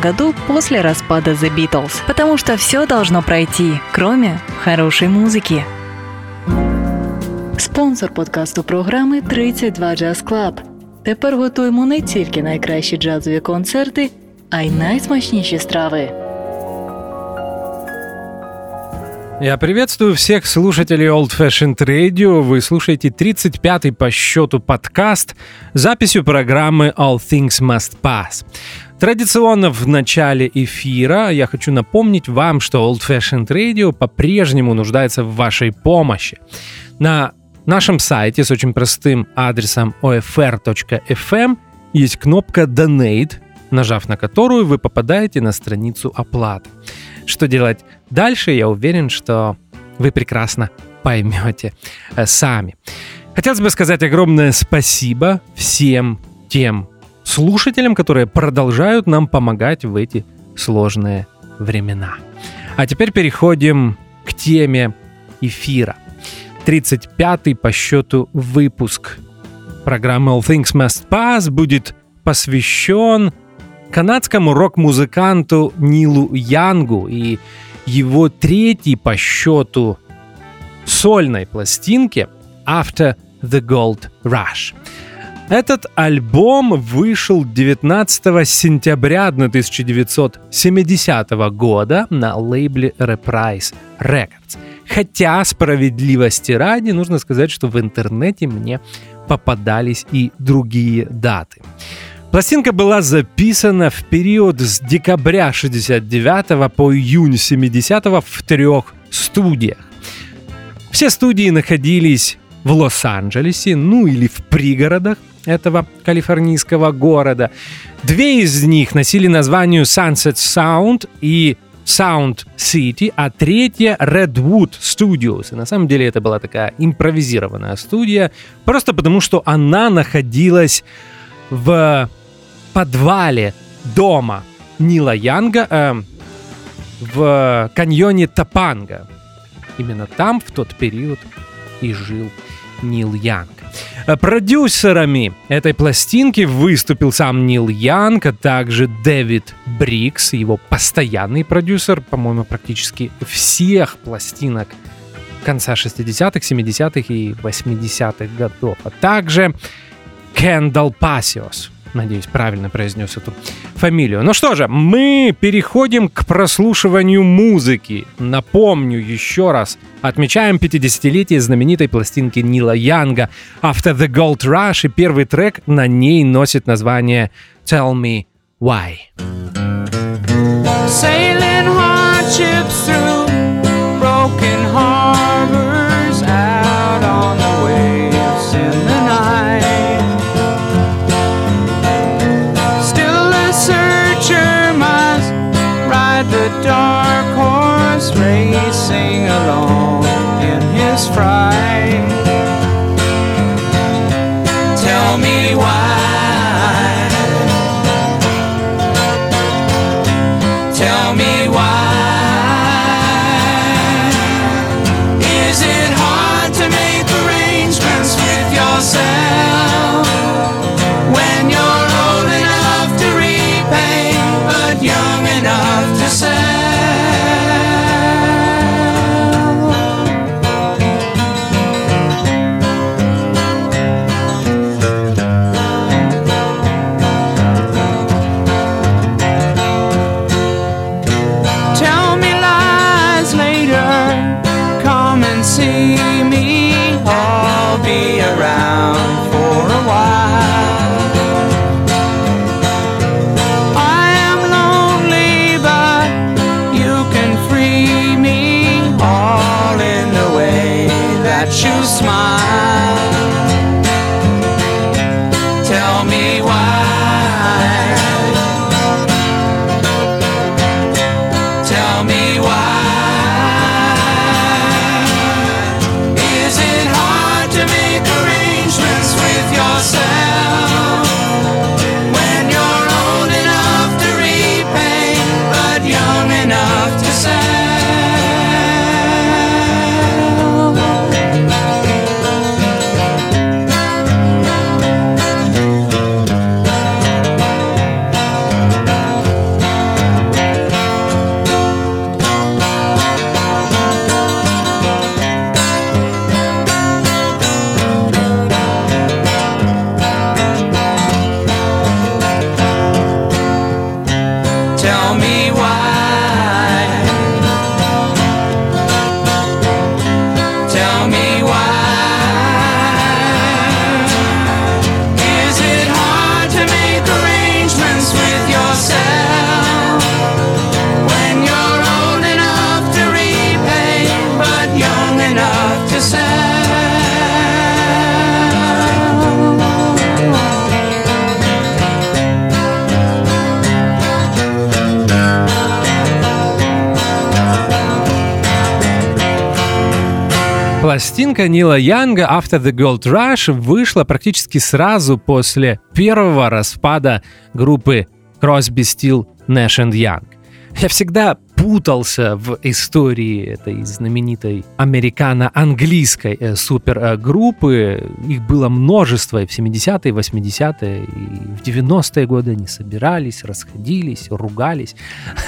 году после распада The Beatles. Потому что все должно пройти, кроме хорошей музыки. Спонсор подкасту програми 32 Jazz Club. Тепер готуємо не тільки найкращі джазові концерти, а й найсмачніші страви. Я приветствую всех слушателей Old Fashioned Radio. Вы слушаете 35-й по счету подкаст с записью программы All Things Must Pass. Традиционно в начале эфира я хочу напомнить вам, что Old Fashioned Radio по-прежнему нуждается в вашей помощи. На нашем сайте с очень простым адресом ofr.fm есть кнопка Donate, нажав на которую вы попадаете на страницу оплаты. Что делать дальше, я уверен, что вы прекрасно поймете э, сами. Хотелось бы сказать огромное спасибо всем тем слушателям, которые продолжают нам помогать в эти сложные времена. А теперь переходим к теме эфира. 35-й по счету выпуск программы All Things Must Pass будет посвящен канадскому рок-музыканту Нилу Янгу и его третьей по счету сольной пластинке After the Gold Rush. Этот альбом вышел 19 сентября 1970 года на лейбле Reprise Records. Хотя, справедливости ради, нужно сказать, что в интернете мне попадались и другие даты. Пластинка была записана в период с декабря 69 по июнь 70 в трех студиях. Все студии находились в Лос-Анджелесе, ну или в пригородах этого калифорнийского города. Две из них носили название Sunset Sound и Sound City, а третья Redwood Studios. И на самом деле это была такая импровизированная студия, просто потому что она находилась в подвале дома Нила Янга э, в каньоне Тапанга. Именно там в тот период и жил Нил Янг. Э, продюсерами этой пластинки выступил сам Нил Янг, а также Дэвид Брикс, его постоянный продюсер, по-моему, практически всех пластинок конца 60-х, 70-х и 80-х годов, а также Кендалл Пасиос, Надеюсь, правильно произнес эту фамилию. Ну что же, мы переходим к прослушиванию музыки. Напомню еще раз, отмечаем 50-летие знаменитой пластинки Нила Янга After the Gold Rush, и первый трек на ней носит название Tell Me Why. Sailing hardships through broken harbors Пластинка Нила Янга After the Gold Rush вышла практически сразу после первого распада группы Crosby, Still, Nash and Young. Я всегда путался в истории этой знаменитой американо-английской э, супергруппы. Их было множество и в 70-е, 80-е, и в 90-е годы они собирались, расходились, ругались.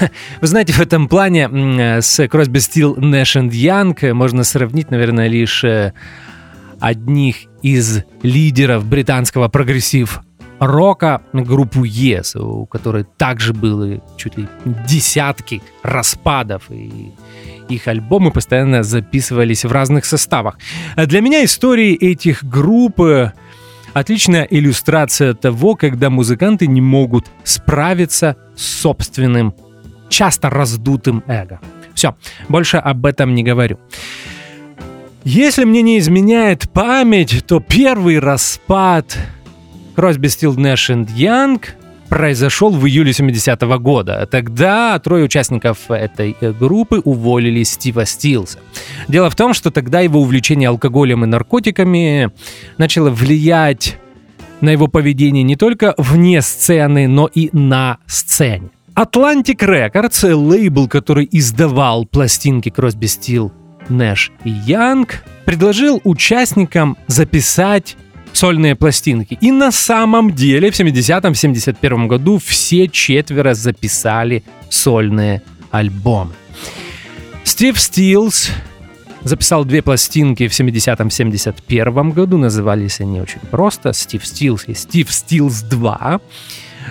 Вы знаете, в этом плане э, с Crosby, Still, Nash and Young можно сравнить, наверное, лишь э, одних из лидеров британского прогрессив рока группу Yes, у которой также были чуть ли десятки распадов, и их альбомы постоянно записывались в разных составах. Для меня истории этих групп э, отличная иллюстрация того, когда музыканты не могут справиться с собственным, часто раздутым эго. Все, больше об этом не говорю. Если мне не изменяет память, то первый распад Crosby, Still, Nash and Young произошел в июле 70-го года. Тогда трое участников этой э, группы уволили Стива Стилса. Дело в том, что тогда его увлечение алкоголем и наркотиками начало влиять на его поведение не только вне сцены, но и на сцене. Atlantic Records, лейбл, который издавал пластинки Crosby, Still, Nash и Young, предложил участникам записать сольные пластинки. И на самом деле в 70-71 году все четверо записали сольные альбомы. Стив Стилс записал две пластинки в 70-71 году. Назывались они очень просто «Стив Стилс» и «Стив Стилс 2».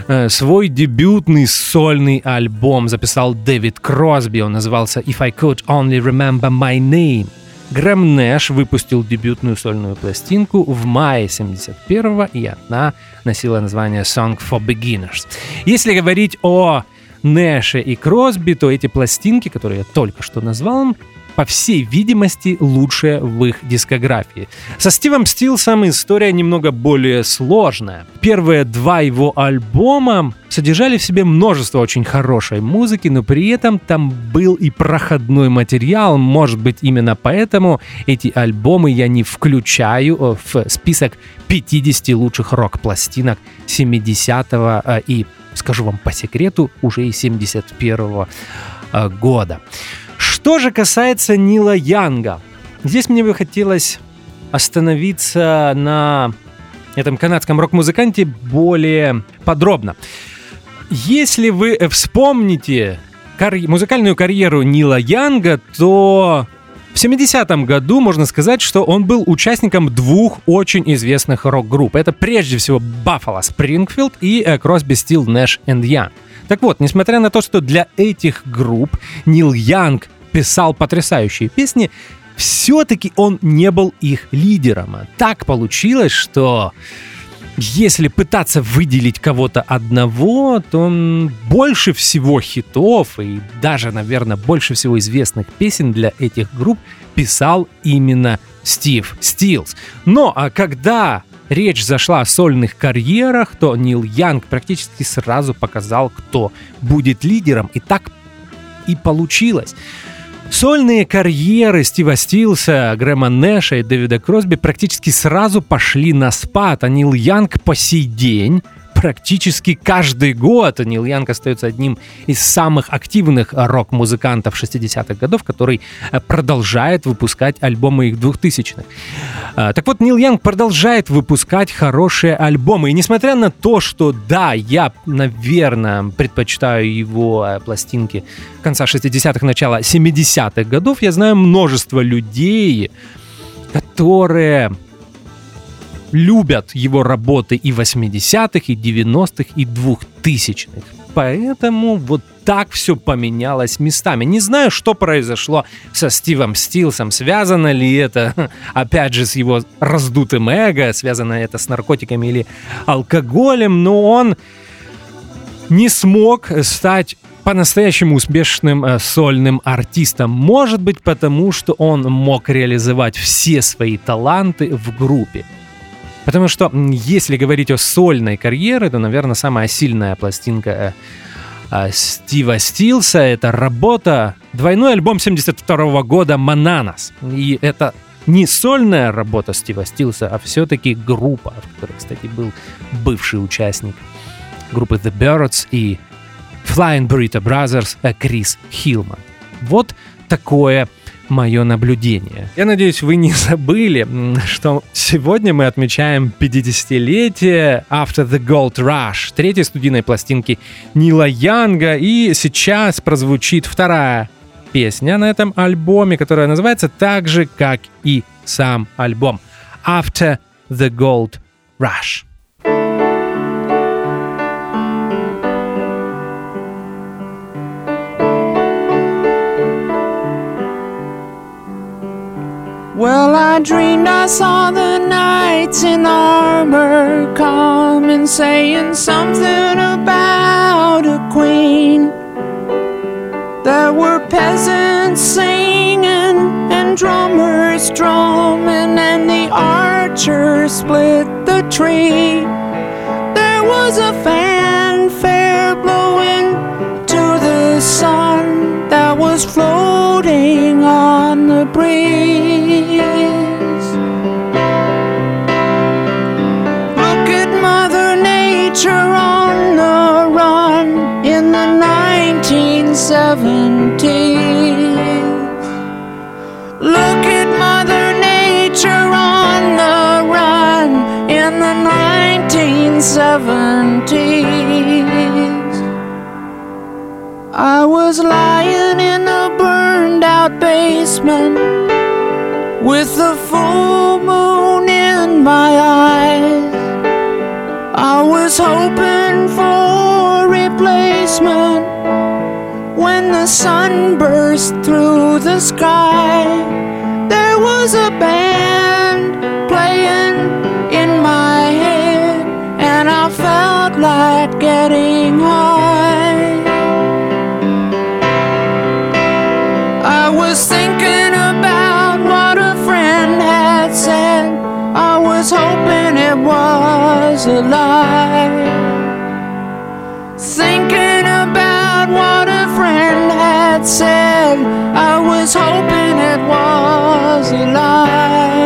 Э, Свой дебютный сольный альбом записал Дэвид Кросби. Он назывался «If I Could Only Remember My Name». Грэм Нэш выпустил дебютную сольную пластинку в мае 71 и она носила название Song for Beginners. Если говорить о Нэше и Кросби, то эти пластинки, которые я только что назвал, по всей видимости, лучшая в их дискографии. Со Стивом Стилсом история немного более сложная. Первые два его альбома содержали в себе множество очень хорошей музыки, но при этом там был и проходной материал. Может быть, именно поэтому эти альбомы я не включаю э, в список 50 лучших рок-пластинок 70-го э, и, скажу вам по секрету, уже и 71 э, года. Что же касается Нила Янга, здесь мне бы хотелось остановиться на этом канадском рок-музыканте более подробно. Если вы вспомните карь- музыкальную карьеру Нила Янга, то в 70-м году можно сказать, что он был участником двух очень известных рок-групп. Это прежде всего Buffalo Springfield и э, Crosby, Still, Nash and Young. Так вот, несмотря на то, что для этих групп Нил Янг писал потрясающие песни, все-таки он не был их лидером. Так получилось, что если пытаться выделить кого-то одного, то он больше всего хитов и даже, наверное, больше всего известных песен для этих групп писал именно Стив Стилс. Но а когда речь зашла о сольных карьерах, то Нил Янг практически сразу показал, кто будет лидером. И так и получилось. Сольные карьеры Стива Стилса, Грэма Нэша и Дэвида Кросби практически сразу пошли на спад, а Нил Янг по сей день практически каждый год Нил Янг остается одним из самых активных рок-музыкантов 60-х годов, который э, продолжает выпускать альбомы их 2000-х. А, Так вот, Нил Янг продолжает выпускать хорошие альбомы. И несмотря на то, что, да, я, наверное, предпочитаю его э, пластинки конца 60-х, начала 70-х годов, я знаю множество людей, которые любят его работы и 80-х, и 90-х, и 2000-х. поэтому вот так все поменялось местами. Не знаю, что произошло со Стивом Стилсом. Связано ли это, опять же, с его раздутым эго, связано это с наркотиками или алкоголем, но он не смог стать по-настоящему успешным э, сольным артистом. Может быть, потому что он мог реализовать все свои таланты в группе. Потому что если говорить о сольной карьере, то, наверное, самая сильная пластинка э, э, Стива Стилса — это работа, двойной альбом 72 года «Мананас». И это не сольная работа Стива Стилса, а все-таки группа, в которой, кстати, был бывший участник группы The Birds и Flying Burrito Brothers э, Крис Хилман. Вот такое мое наблюдение. Я надеюсь, вы не забыли, что сегодня мы отмечаем 50-летие After the Gold Rush, третьей студийной пластинки Нила Янга, и сейчас прозвучит вторая песня на этом альбоме, которая называется так же, как и сам альбом After the Gold Rush. Well, I dreamed I saw the knights in armor coming, saying something about a queen. There were peasants singing and drummers drumming, and the archer split the tree. There was a fanfare blowing to the sun that was floating on the breeze. 1970s. Look at Mother Nature on the run in the 1970s. I was lying in a burned out basement with the full moon in my eyes. I was hoping for replacement when the sun burst through the sky. There was a band playing in my head, and I felt like getting high. I was thinking about what a friend had said. I was hoping it was a lie. Thinking said. I was hoping it was a lie.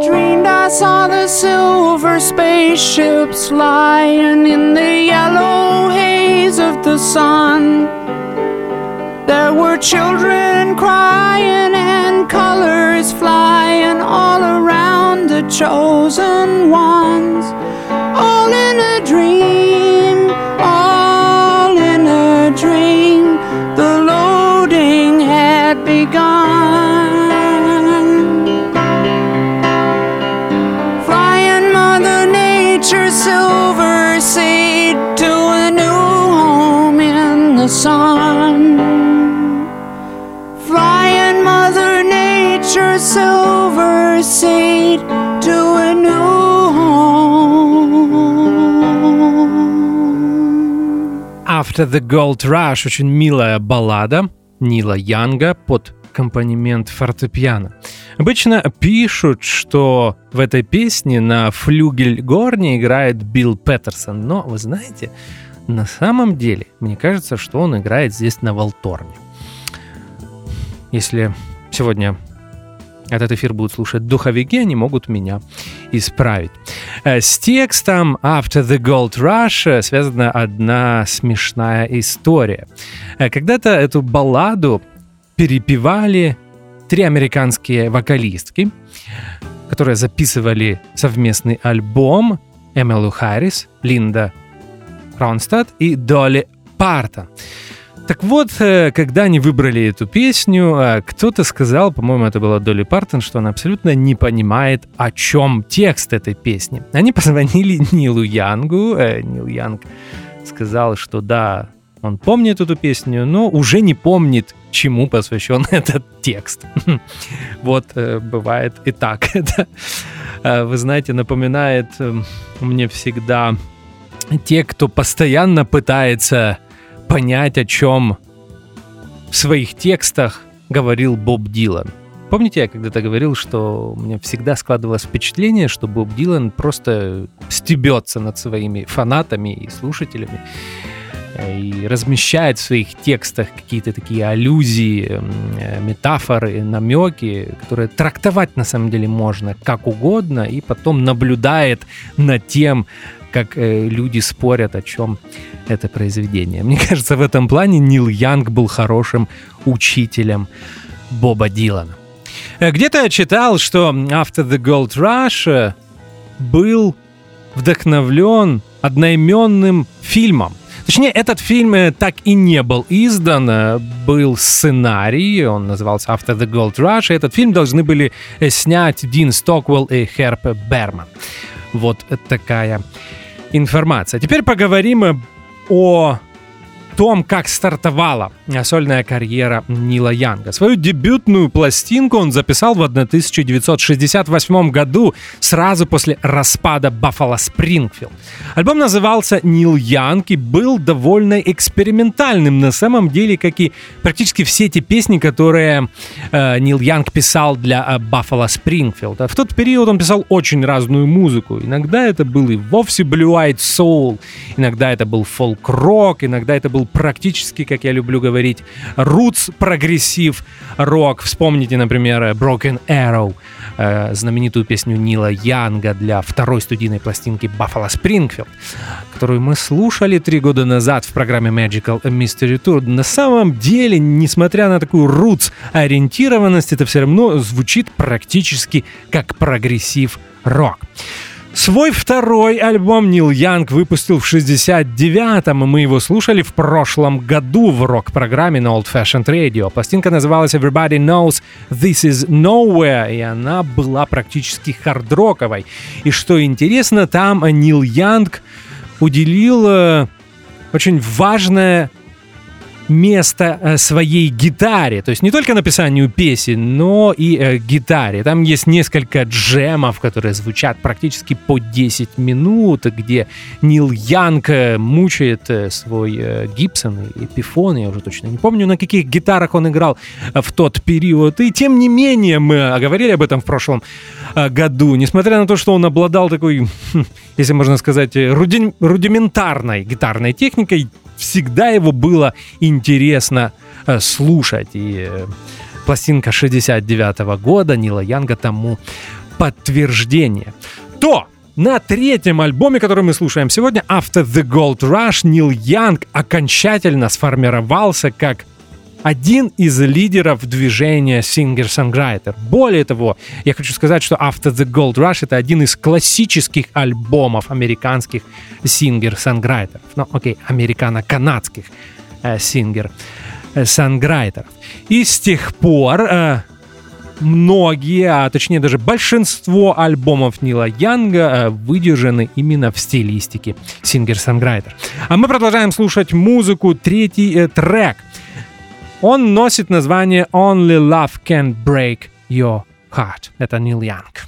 Dreamed I saw the silver spaceships lying in the yellow haze of the sun. There were children crying and colors flying all around the chosen ones. All in a dream, sun. Flying Mother Nature's silver seed to a new home. After the Gold Rush очень милая баллада Нила Янга под аккомпанемент фортепиано. Обычно пишут, что в этой песне на флюгель горни играет Билл Петерсон, но вы знаете, на самом деле, мне кажется, что он играет здесь на волторне. Если сегодня этот эфир будут слушать духовики, они могут меня исправить. Э, с текстом After the Gold Rush э, связана одна смешная история. Э, когда-то эту балладу перепевали три американские вокалистки, которые записывали совместный альбом Эмилу Харрис, Линда Ронстад и Долли Партон. Так вот, э, когда они выбрали эту песню, э, кто-то сказал, по-моему, это была Долли Партон, что она абсолютно не понимает, о чем текст этой песни. Они позвонили Нилу Янгу. Э, Нил Янг сказал, что да, он помнит эту песню, но уже не помнит, чему посвящен этот текст. Вот, бывает и так. Это, вы знаете, напоминает мне всегда те, кто постоянно пытается понять, о чем в своих текстах говорил Боб Дилан. Помните, я когда-то говорил, что у меня всегда складывалось впечатление, что Боб Дилан просто стебется над своими фанатами и слушателями э, и размещает в своих текстах какие-то такие аллюзии, э, метафоры, намеки, которые трактовать на самом деле можно как угодно, и потом наблюдает над тем, как э, люди спорят, о чем это произведение. Мне кажется, в этом плане Нил Янг был хорошим учителем Боба Дилана. Э, где-то я читал, что After the Gold Rush э, был вдохновлен одноименным фильмом. Точнее, этот фильм так и не был издан. Был сценарий, он назывался After the Gold Rush. И этот фильм должны были снять Дин Стоквелл и Херп Берман. Вот такая информация. Теперь поговорим о том, как стартовала сольная карьера Нила Янга. Свою дебютную пластинку он записал в 1968 году, сразу после распада Баффало Спрингфилд. Альбом назывался «Нил Янг» и был довольно экспериментальным на самом деле, как и практически все эти песни, которые э, Нил Янг писал для Buffalo э, Спрингфилда. В тот период он писал очень разную музыку. Иногда это был и вовсе Blue Eyed Soul, иногда это был фолк-рок, иногда это был практически, как я люблю говорить, roots прогрессив рок. Вспомните, например, Broken Arrow, э, знаменитую песню Нила Янга для второй студийной пластинки Buffalo Springfield, которую мы слушали три года назад в программе Magical Mystery Tour. На самом деле, несмотря на такую roots ориентированность, это все равно звучит практически как прогрессив рок. Свой второй альбом Нил Янг выпустил в 69-м, и мы его слушали в прошлом году в рок-программе на Old Fashioned Radio. Пластинка называлась Everybody Knows This Is Nowhere, и она была практически хардроковой. И что интересно, там Нил Янг уделил э, очень важное место э, своей гитаре. То есть не только написанию песен, но и э, гитаре. Там есть несколько джемов, которые звучат практически по 10 минут, где Нил Янг э, мучает э, свой э, Гибсон и Эпифон, я уже точно не помню, на каких гитарах он играл в тот период. И тем не менее, мы говорили об этом в прошлом году, несмотря на то, что он обладал такой, хм, если можно сказать, руди рудиментарной гитарной техникой, всегда его было интересно э, слушать. И э, пластинка 69 -го года Нила Янга тому подтверждение. То на третьем альбоме, который мы слушаем сегодня, After the Gold Rush, Нил Янг окончательно сформировался как один из лидеров движения singer-songwriter. Более того, я хочу сказать, что After the Gold Rush это один из классических альбомов американских singer-songwriterов. Ну, окей, американо-канадских э, singer-songwriterов. И с тех пор э, многие, а точнее даже большинство альбомов Нила Янга э, выдержаны именно в стилистике singer-songwriter. А мы продолжаем слушать музыку. Третий э, трек он носит название Only Love Can Break Your Heart. Это Нил Янг.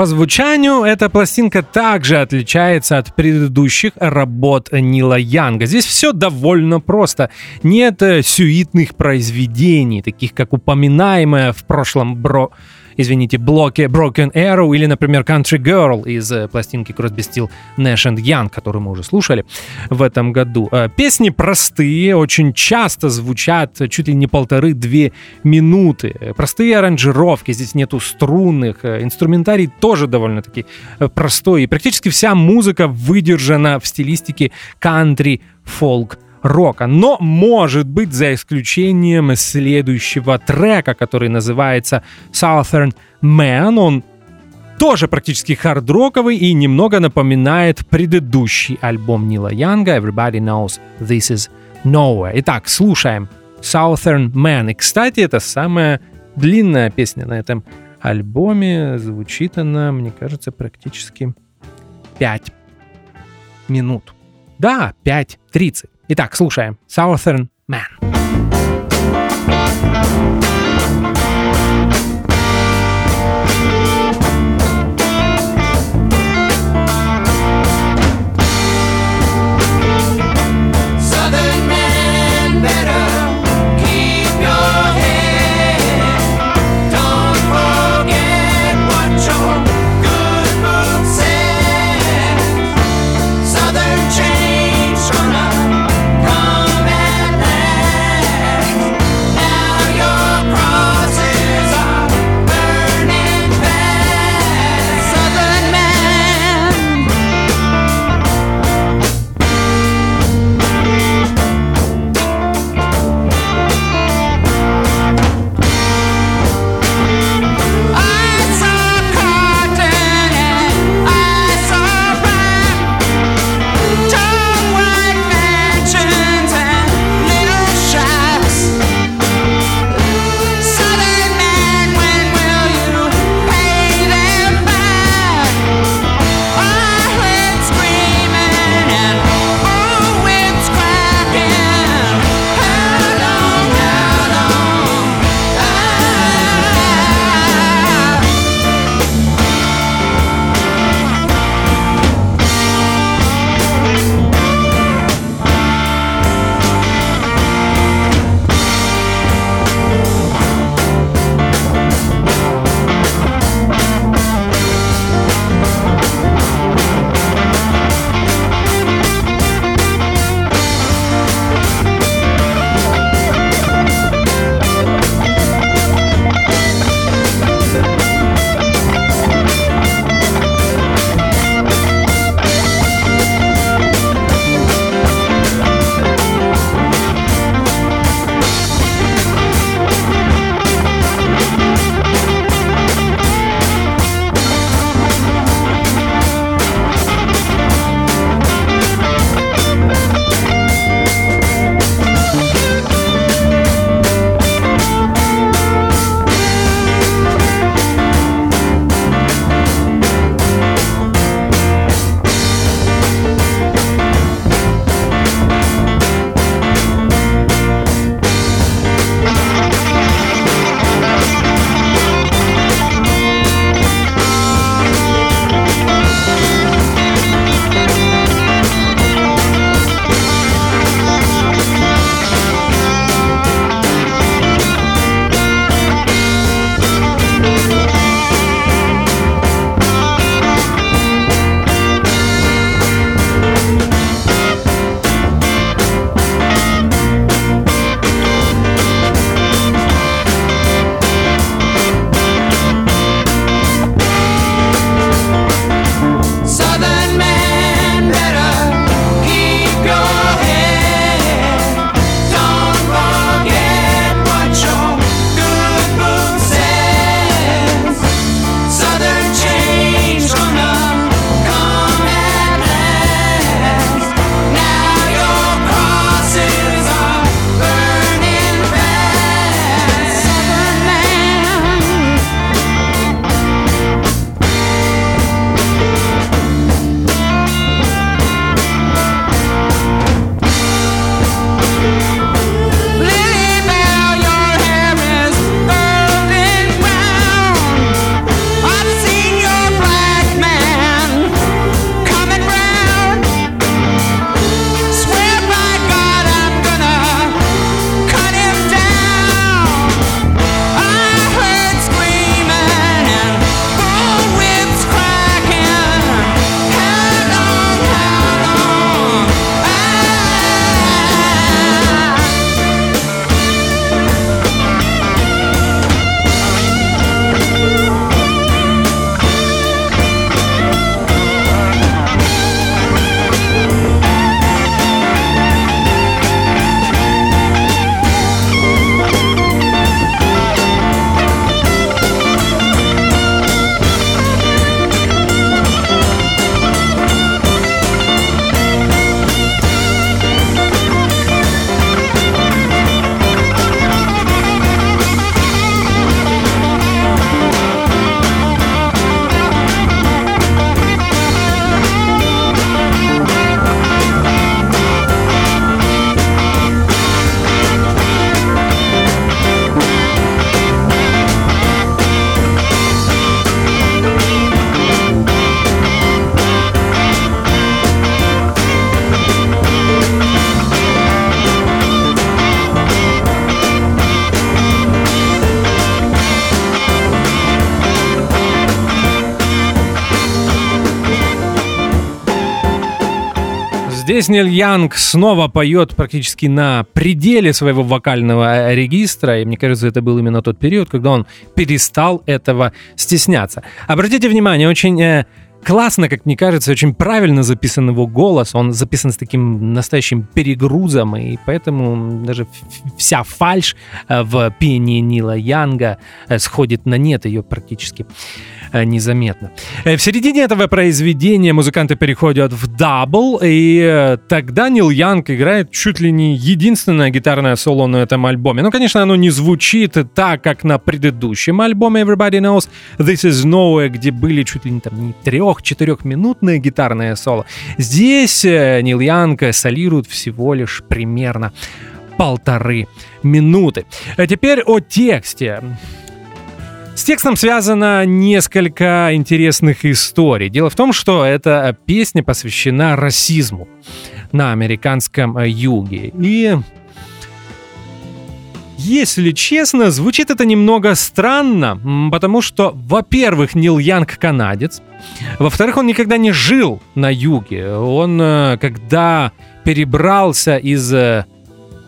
По звучанию эта пластинка также отличается от предыдущих работ Нила Янга. Здесь все довольно просто. Нет э, сюитных произведений, таких как упоминаемая в прошлом бро извините, блоке Broken Arrow или, например, Country Girl из э, пластинки Crosby Still Nash and Young, которую мы уже слушали в этом году. Э, песни простые, очень часто звучат чуть ли не полторы-две минуты. Э, простые аранжировки, здесь нету струнных, инструментарий тоже довольно-таки простой. И практически вся музыка выдержана в стилистике кантри, фолк, рока. Но, может быть, за исключением следующего трека, который называется Southern Man, он тоже практически хард-роковый и немного напоминает предыдущий альбом Нила Янга «Everybody Knows This Is Nowhere». Итак, слушаем Southern Man. И, кстати, это самая длинная песня на этом альбоме. Звучит она, мне кажется, практически 5 минут. Да, 5.30. Итак, слушаем. Southern Man. Здесь Нил Янг снова поет практически на пределе своего вокального регистра, и мне кажется, это был именно тот период, когда он перестал этого стесняться. Обратите внимание, очень э, классно, как мне кажется, очень правильно записан его голос. Он записан с таким настоящим перегрузом, и поэтому даже вся фальш э, в пении Нила Янга э, сходит на нет, ее практически э, незаметно. В середине этого произведения музыканты переходят в double, и тогда Нил Янг играет чуть ли не единственное гитарное соло на этом альбоме. Ну, конечно, оно не звучит так, как на предыдущем альбоме Everybody Knows This Is Nowhere, где были чуть ли не там не трех трех-четырехминутное гитарное соло. Здесь э, Нил Янг солирует всего лишь примерно полторы минуты. А теперь о тексте. С текстом связано несколько интересных историй. Дело в том, что эта песня посвящена расизму на американском юге. И если честно, звучит это немного странно, потому что, во-первых, Нил Янг канадец, во-вторых, он никогда не жил на юге. Он, э, когда перебрался из э,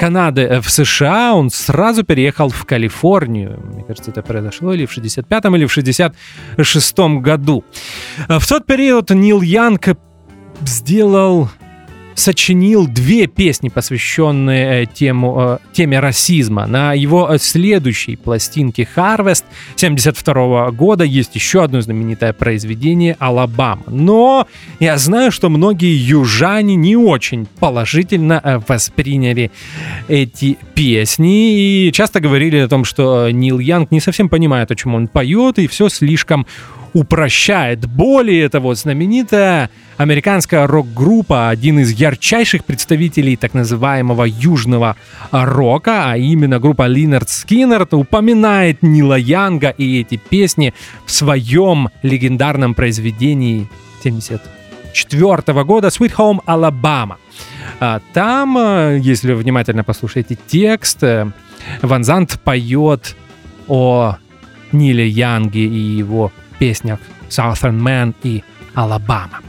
Канады в США, он сразу переехал в Калифорнию. Мне кажется, это произошло или в 65-м, или в 66-м году. В тот период Нил Янг сделал сочинил две песни, посвященные э, тему, э, теме расизма. На его э, следующей пластинке Harvest 72 года есть еще одно знаменитое произведение «Алабама». Но я знаю, что многие южане не очень положительно восприняли эти песни и часто говорили о том, что Нил Янг не совсем понимает, о чем он поет, и все слишком упрощает. Более того, знаменитая американская рок-группа, один из ярчайших представителей так называемого южного рока, а именно группа Линард Скиннерт, упоминает Нила Янга и эти песни в своем легендарном произведении 74 года «Sweet Home Alabama». А там, э, если вы внимательно послушаете текст, э, Ван Зант поет о Ниле Янге и его песнях Southern Man и Alabama.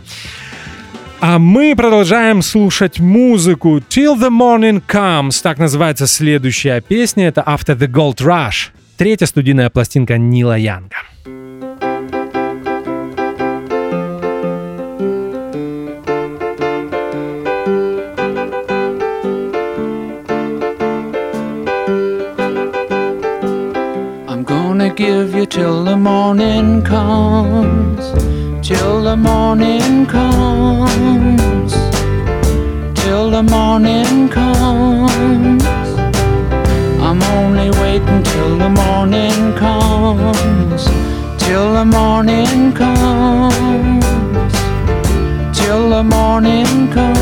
А мы продолжаем слушать музыку Till the Morning Comes. Так называется следующая песня. Это After the Gold Rush. Третья студийная пластинка Нила Янга. Give you till the morning comes, till the morning comes, till the morning comes. I'm only waiting till the morning comes, till the morning comes, till the morning comes.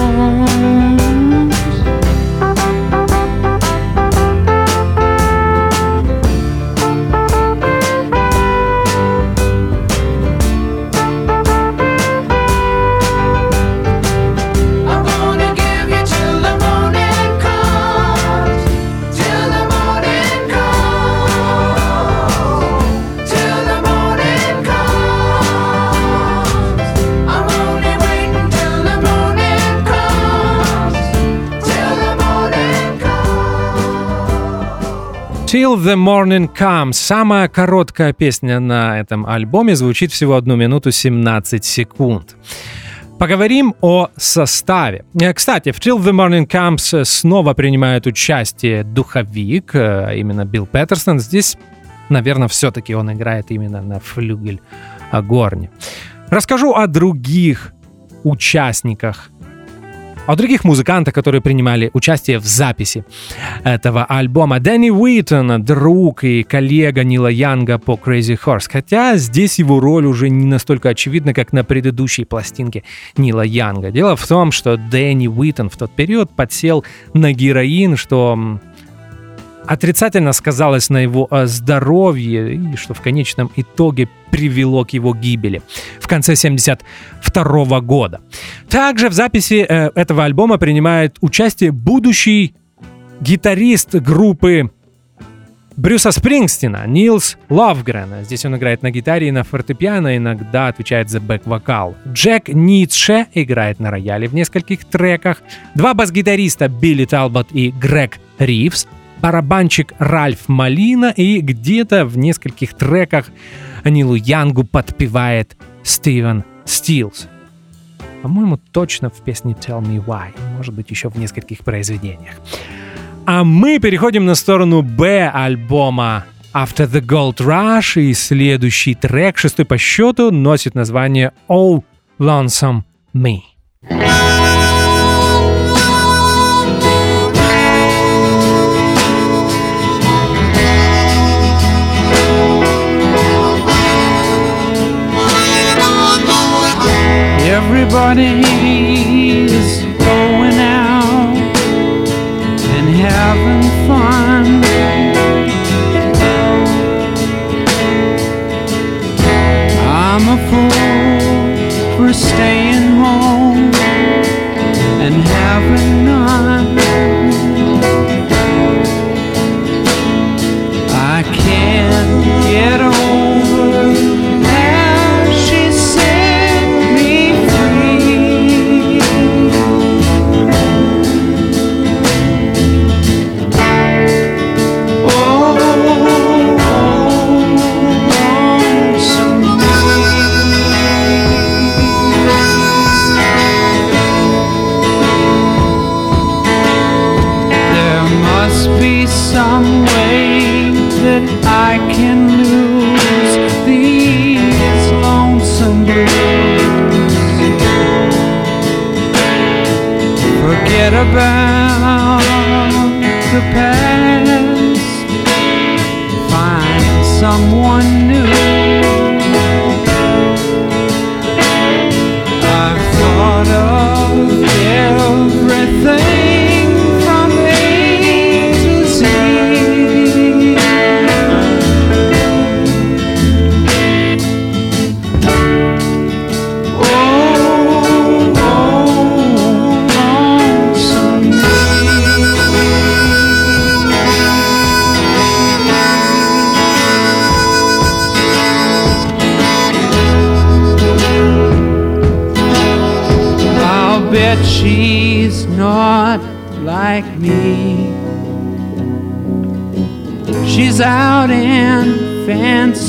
Till the Morning Comes. Самая короткая песня на этом альбоме звучит всего одну минуту 17 секунд. Поговорим о составе. Э, кстати, в Till the Morning Comes снова принимает участие духовик, э, именно Билл Петерсон. Здесь, наверное, все-таки он играет именно на флюгель горни. Расскажу о других участниках о других музыкантах, которые принимали участие в записи этого альбома. Дэнни Уитон, друг и коллега Нила Янга по Crazy Horse. Хотя здесь его роль уже не настолько очевидна, как на предыдущей пластинке Нила Янга. Дело в том, что Дэнни Уитон в тот период подсел на героин, что отрицательно сказалось на его э, здоровье и что в конечном итоге привело к его гибели в конце 1972 года. Также в записи э, этого альбома принимает участие будущий гитарист группы Брюса Спрингстина, Нилс Ловгрена. Здесь он играет на гитаре и на фортепиано, иногда отвечает за бэк-вокал. Джек Ницше играет на рояле в нескольких треках. Два бас-гитариста Билли Талбот и Грег Ривз. Барабанщик Ральф Малина и где-то в нескольких треках Нилу Янгу подпевает Стивен Стилс. По-моему, точно в песне Tell Me Why. Может быть, еще в нескольких произведениях. А мы переходим на сторону Б альбома After the Gold Rush, и следующий трек, шестой по счету, носит название Oh Lonesome Me. Everybody is going out and having fun. I'm a fool for staying someone new.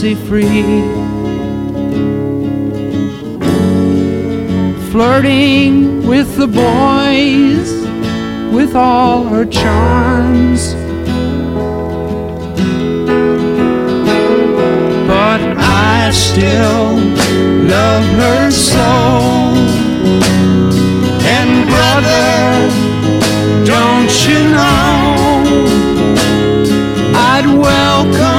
Fancy free. Flirting with the boys with all her charms. But I still love her so. And brother, don't you know I'd welcome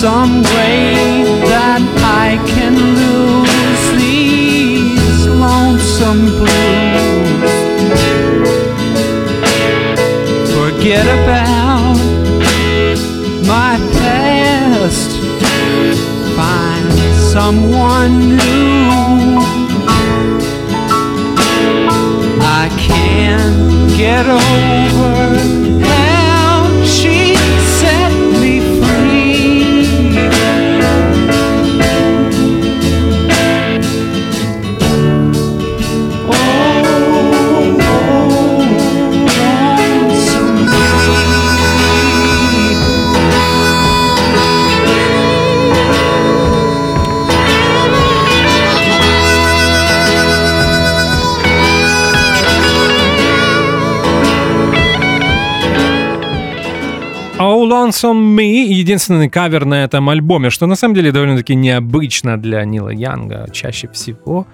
some way that I can lose these lonesome blues. Forget about my past. Find someone new. I can't get over Oh Lonesome Me — единственный кавер на этом альбоме, что на самом деле довольно-таки необычно для Нила Янга. Чаще всего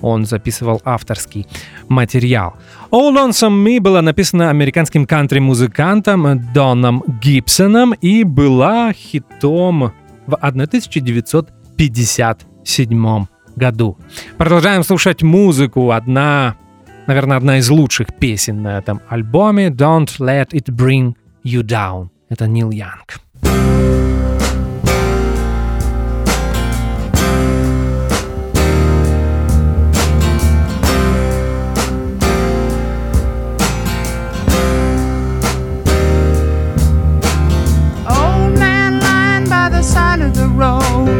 он записывал авторский материал. Oh Lonesome Me была написана американским кантри-музыкантом Доном Гибсоном и была хитом в 1957 году. Продолжаем слушать музыку. Одна, наверное, одна из лучших песен на этом альбоме «Don't Let It Bring You Down». Это Нил Янг. Old man lying by the side of the road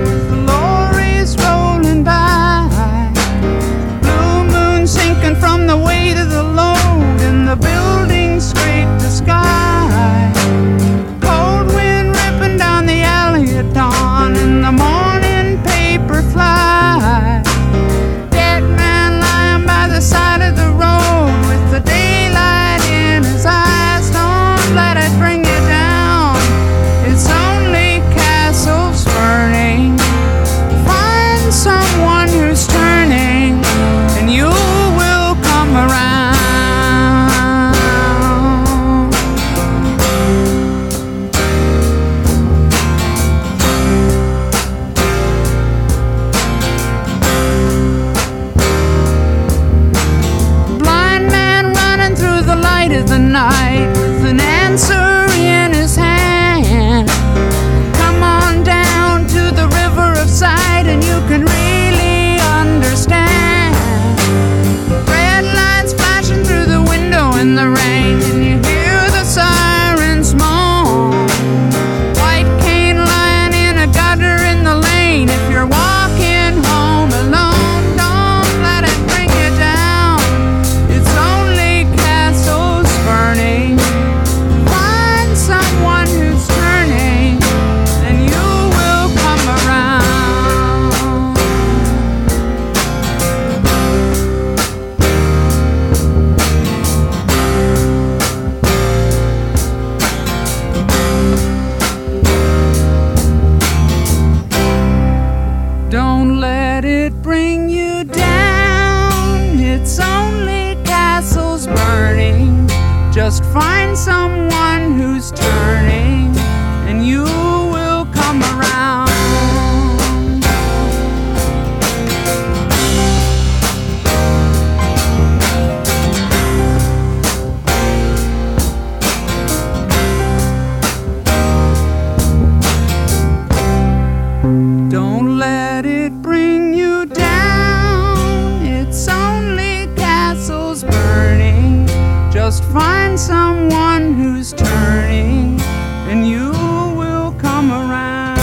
find someone who's turning, and you will come around.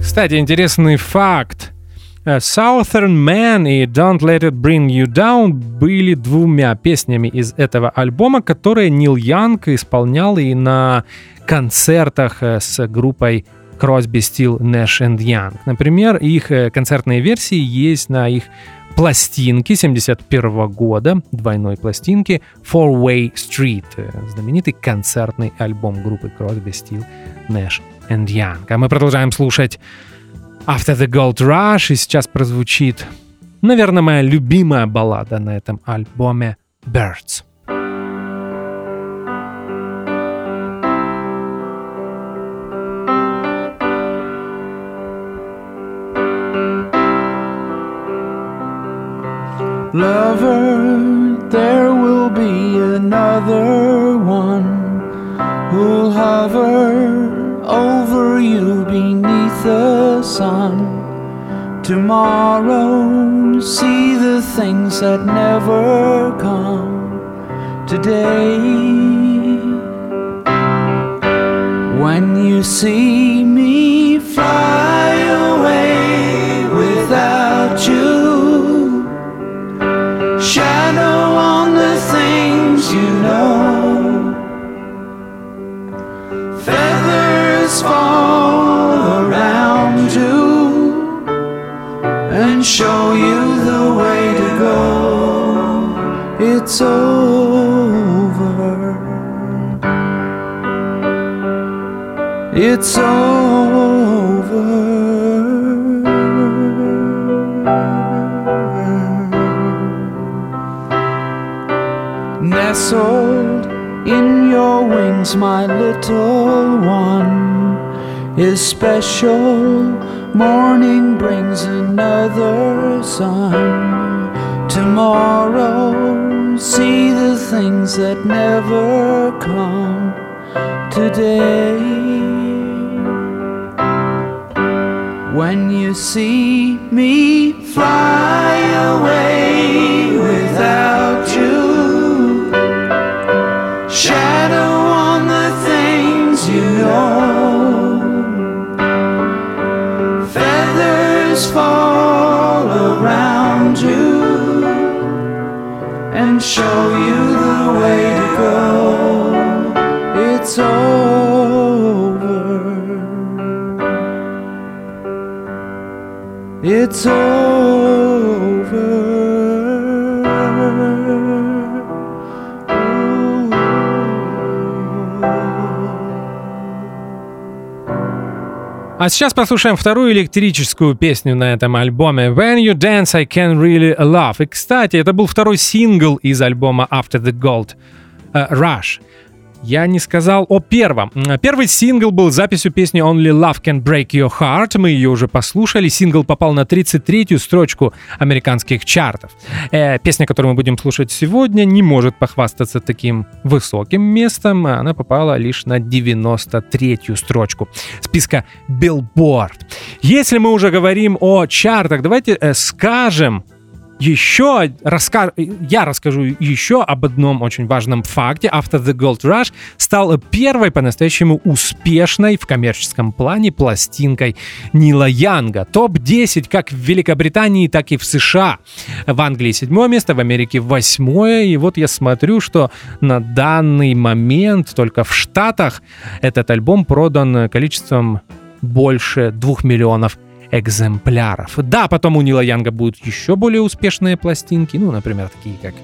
Кстати, интересный факт. Э, Southern Man и Don't Let It Bring You Down были двумя песнями из этого альбома, которые Нил Янг исполнял и на концертах э, с группой Crosby, Still, Nash and Young. Например, их э, концертные версии есть на их пластинке 71 года, двойной пластинке Four Way Street, э, знаменитый концертный альбом группы Crosby, Still, Nash and Young. А мы продолжаем слушать After the Gold Rush, и сейчас прозвучит, наверное, моя любимая баллада на этом альбоме Birds. Lover, there will be another one who'll hover over you beneath the sun. Tomorrow, see the things that never come today. When you see me fly away fall around you and show you the way to go. It's over. It's over. Nestled in your wings, my little one is special. Morning brings another sun. Tomorrow, see the things that never come today. When you see me fly away without you, shadow fall around you and show you the way to go. It's over. It's А сейчас послушаем вторую электрическую песню на этом альбоме When You Dance I Can Really Love. И, кстати, это был второй сингл из альбома After the Gold э, Rush. Я не сказал о первом. Первый сингл был записью песни Only Love Can Break Your Heart. Мы ее уже послушали. Сингл попал на 33-ю строчку американских чартов. Э, песня, которую мы будем слушать сегодня, не может похвастаться таким высоким местом. Она попала лишь на 93-ю строчку списка Billboard. Если мы уже говорим о чартах, давайте э, скажем, еще раска... я расскажу еще об одном очень важном факте. After the Gold Rush стал первой по-настоящему успешной в коммерческом плане пластинкой Нила Янга. Топ-10 как в Великобритании, так и в США. В Англии седьмое место, в Америке восьмое. И вот я смотрю, что на данный момент только в Штатах этот альбом продан количеством больше двух миллионов экземпляров. Да, потом у Нила Янга будут еще более успешные пластинки, ну, например, такие как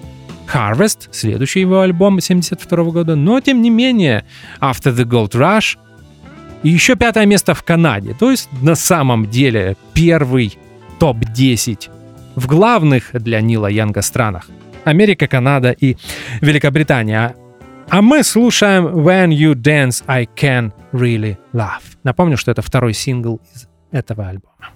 Harvest, следующий его альбом 72 года, но тем не менее After the Gold Rush и еще пятое место в Канаде. То есть на самом деле первый топ-10 в главных для Нила Янга странах. Америка, Канада и Великобритания. А мы слушаем When You Dance I Can Really Love. Напомню, что это второй сингл из Detta var Albaner.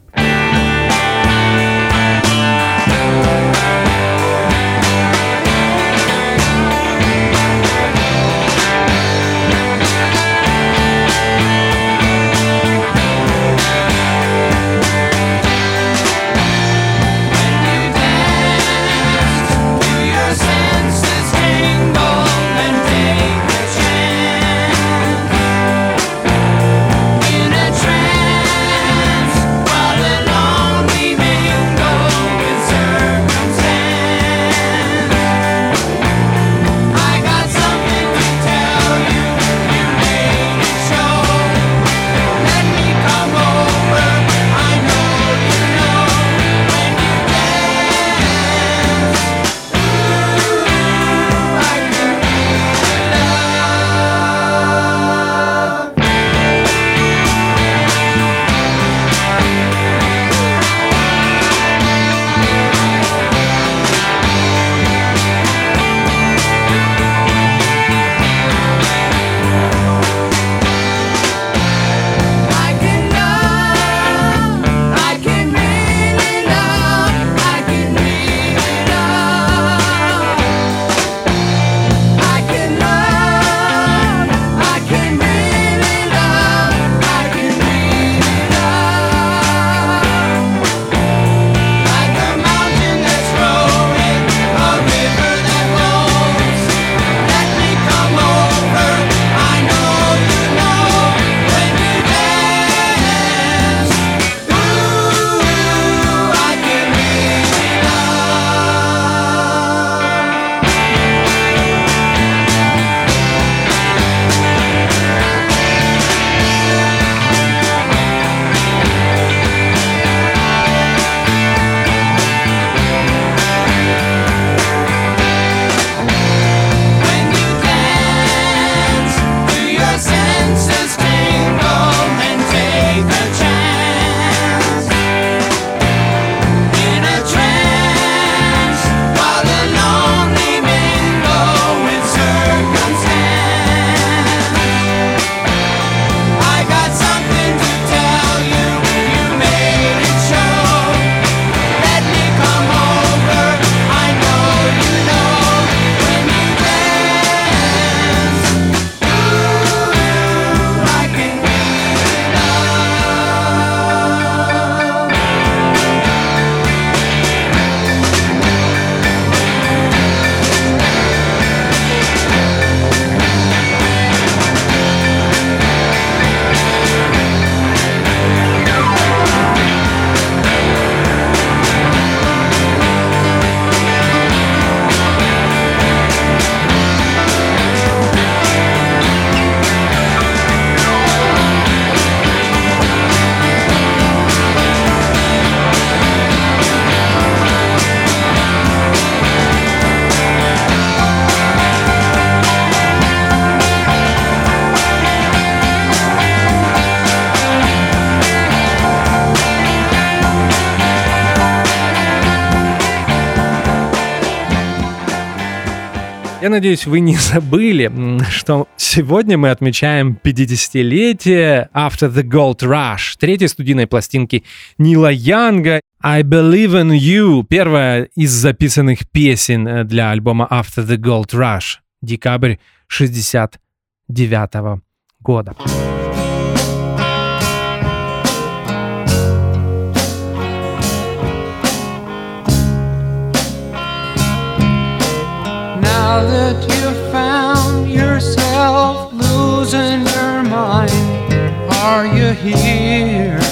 надеюсь, вы не забыли, что сегодня мы отмечаем 50-летие After the Gold Rush, третьей студийной пластинки Нила Янга. I Believe in You — первая из записанных песен э, для альбома After the Gold Rush, декабрь 69 года. now that you've found yourself losing your mind, are you here?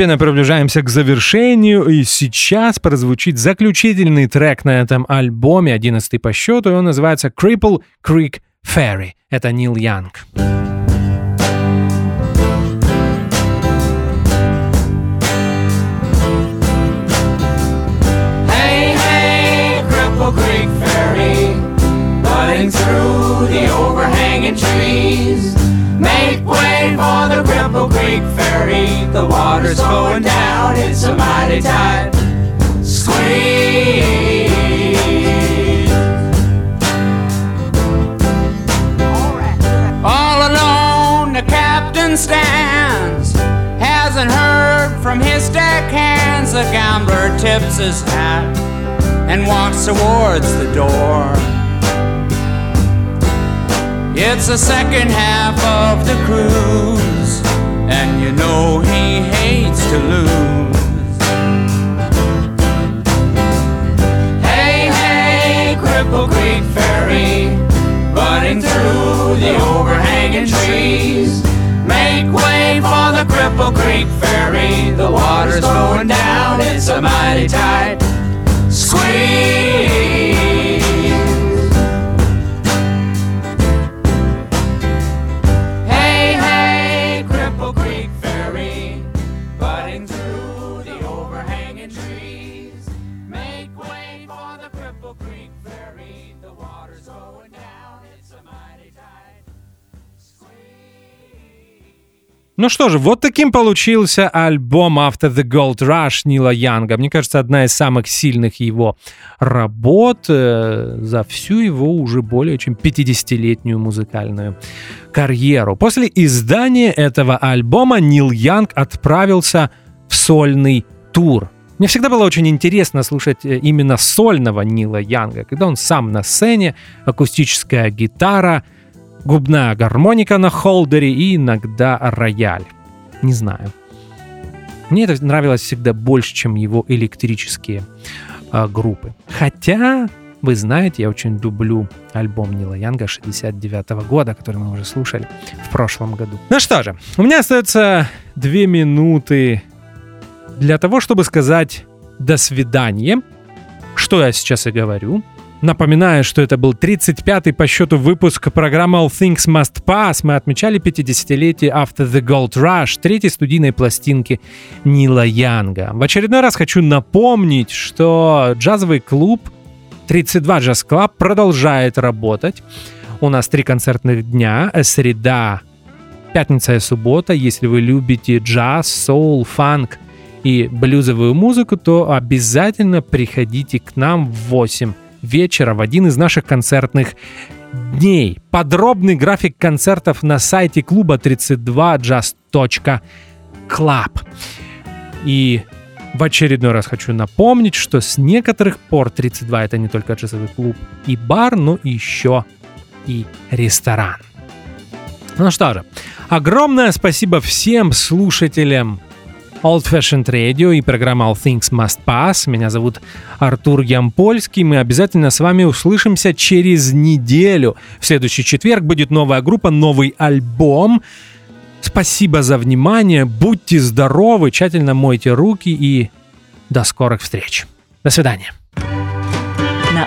Постепенно приближаемся к завершению, и сейчас прозвучит заключительный трек на этом альбоме, одиннадцатый по счету, и он называется Cripple Creek Ferry. Это Нил Янг. Through the overhanging trees. Make way for the Cripple Creek Ferry. The water's going down, it's a mighty tide. squeeze. All alone, the captain stands. Hasn't heard from his deckhands. The gambler tips his hat and walks towards the door. It's the second half of the cruise, and you know he hates to lose. Hey, hey, Cripple Creek Ferry, running through the overhanging trees. Make way for the Cripple Creek Ferry. The water's going down, it's a mighty tight squeeze. Ну что же, вот таким получился альбом After the Gold Rush Нила Янга. Мне кажется, одна из самых сильных его работ э, за всю его уже более чем 50-летнюю музыкальную карьеру. После издания этого альбома Нил Янг отправился в сольный тур. Мне всегда было очень интересно слушать э, именно сольного Нила Янга, когда он сам на сцене, акустическая гитара, губная гармоника на холдере и иногда рояль. Не знаю. Мне это нравилось всегда больше, чем его электрические а, группы. Хотя, вы знаете, я очень люблю альбом Нила Янга 69 года, который мы уже слушали в прошлом году. Ну что же, у меня остается две минуты для того, чтобы сказать «до свидания», что я сейчас и говорю. Напоминаю, что это был 35-й по счету выпуск программы All Things Must Pass. Мы отмечали 50-летие After the Gold Rush, третьей студийной пластинки Нила Янга. В очередной раз хочу напомнить, что джазовый клуб 32 Jazz Club продолжает работать. У нас три концертных дня. Среда, пятница и суббота. Если вы любите джаз, соул, фанк и блюзовую музыку, то обязательно приходите к нам в 8 вечера в один из наших концертных дней. Подробный график концертов на сайте клуба 32jazz.club. И в очередной раз хочу напомнить, что с некоторых пор 32 это не только джазовый клуб и бар, но еще и ресторан. Ну что же, огромное спасибо всем слушателям Old Fashioned Radio и программа All Things Must Pass. Меня зовут Артур Ямпольский. Мы обязательно с вами услышимся через неделю. В следующий четверг будет новая группа, новый альбом. Спасибо за внимание. Будьте здоровы, тщательно мойте руки и до скорых встреч. До свидания. На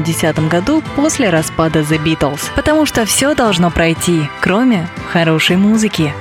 1970 году после распада The Beatles. Потому что все должно пройти, кроме хорошей музыки.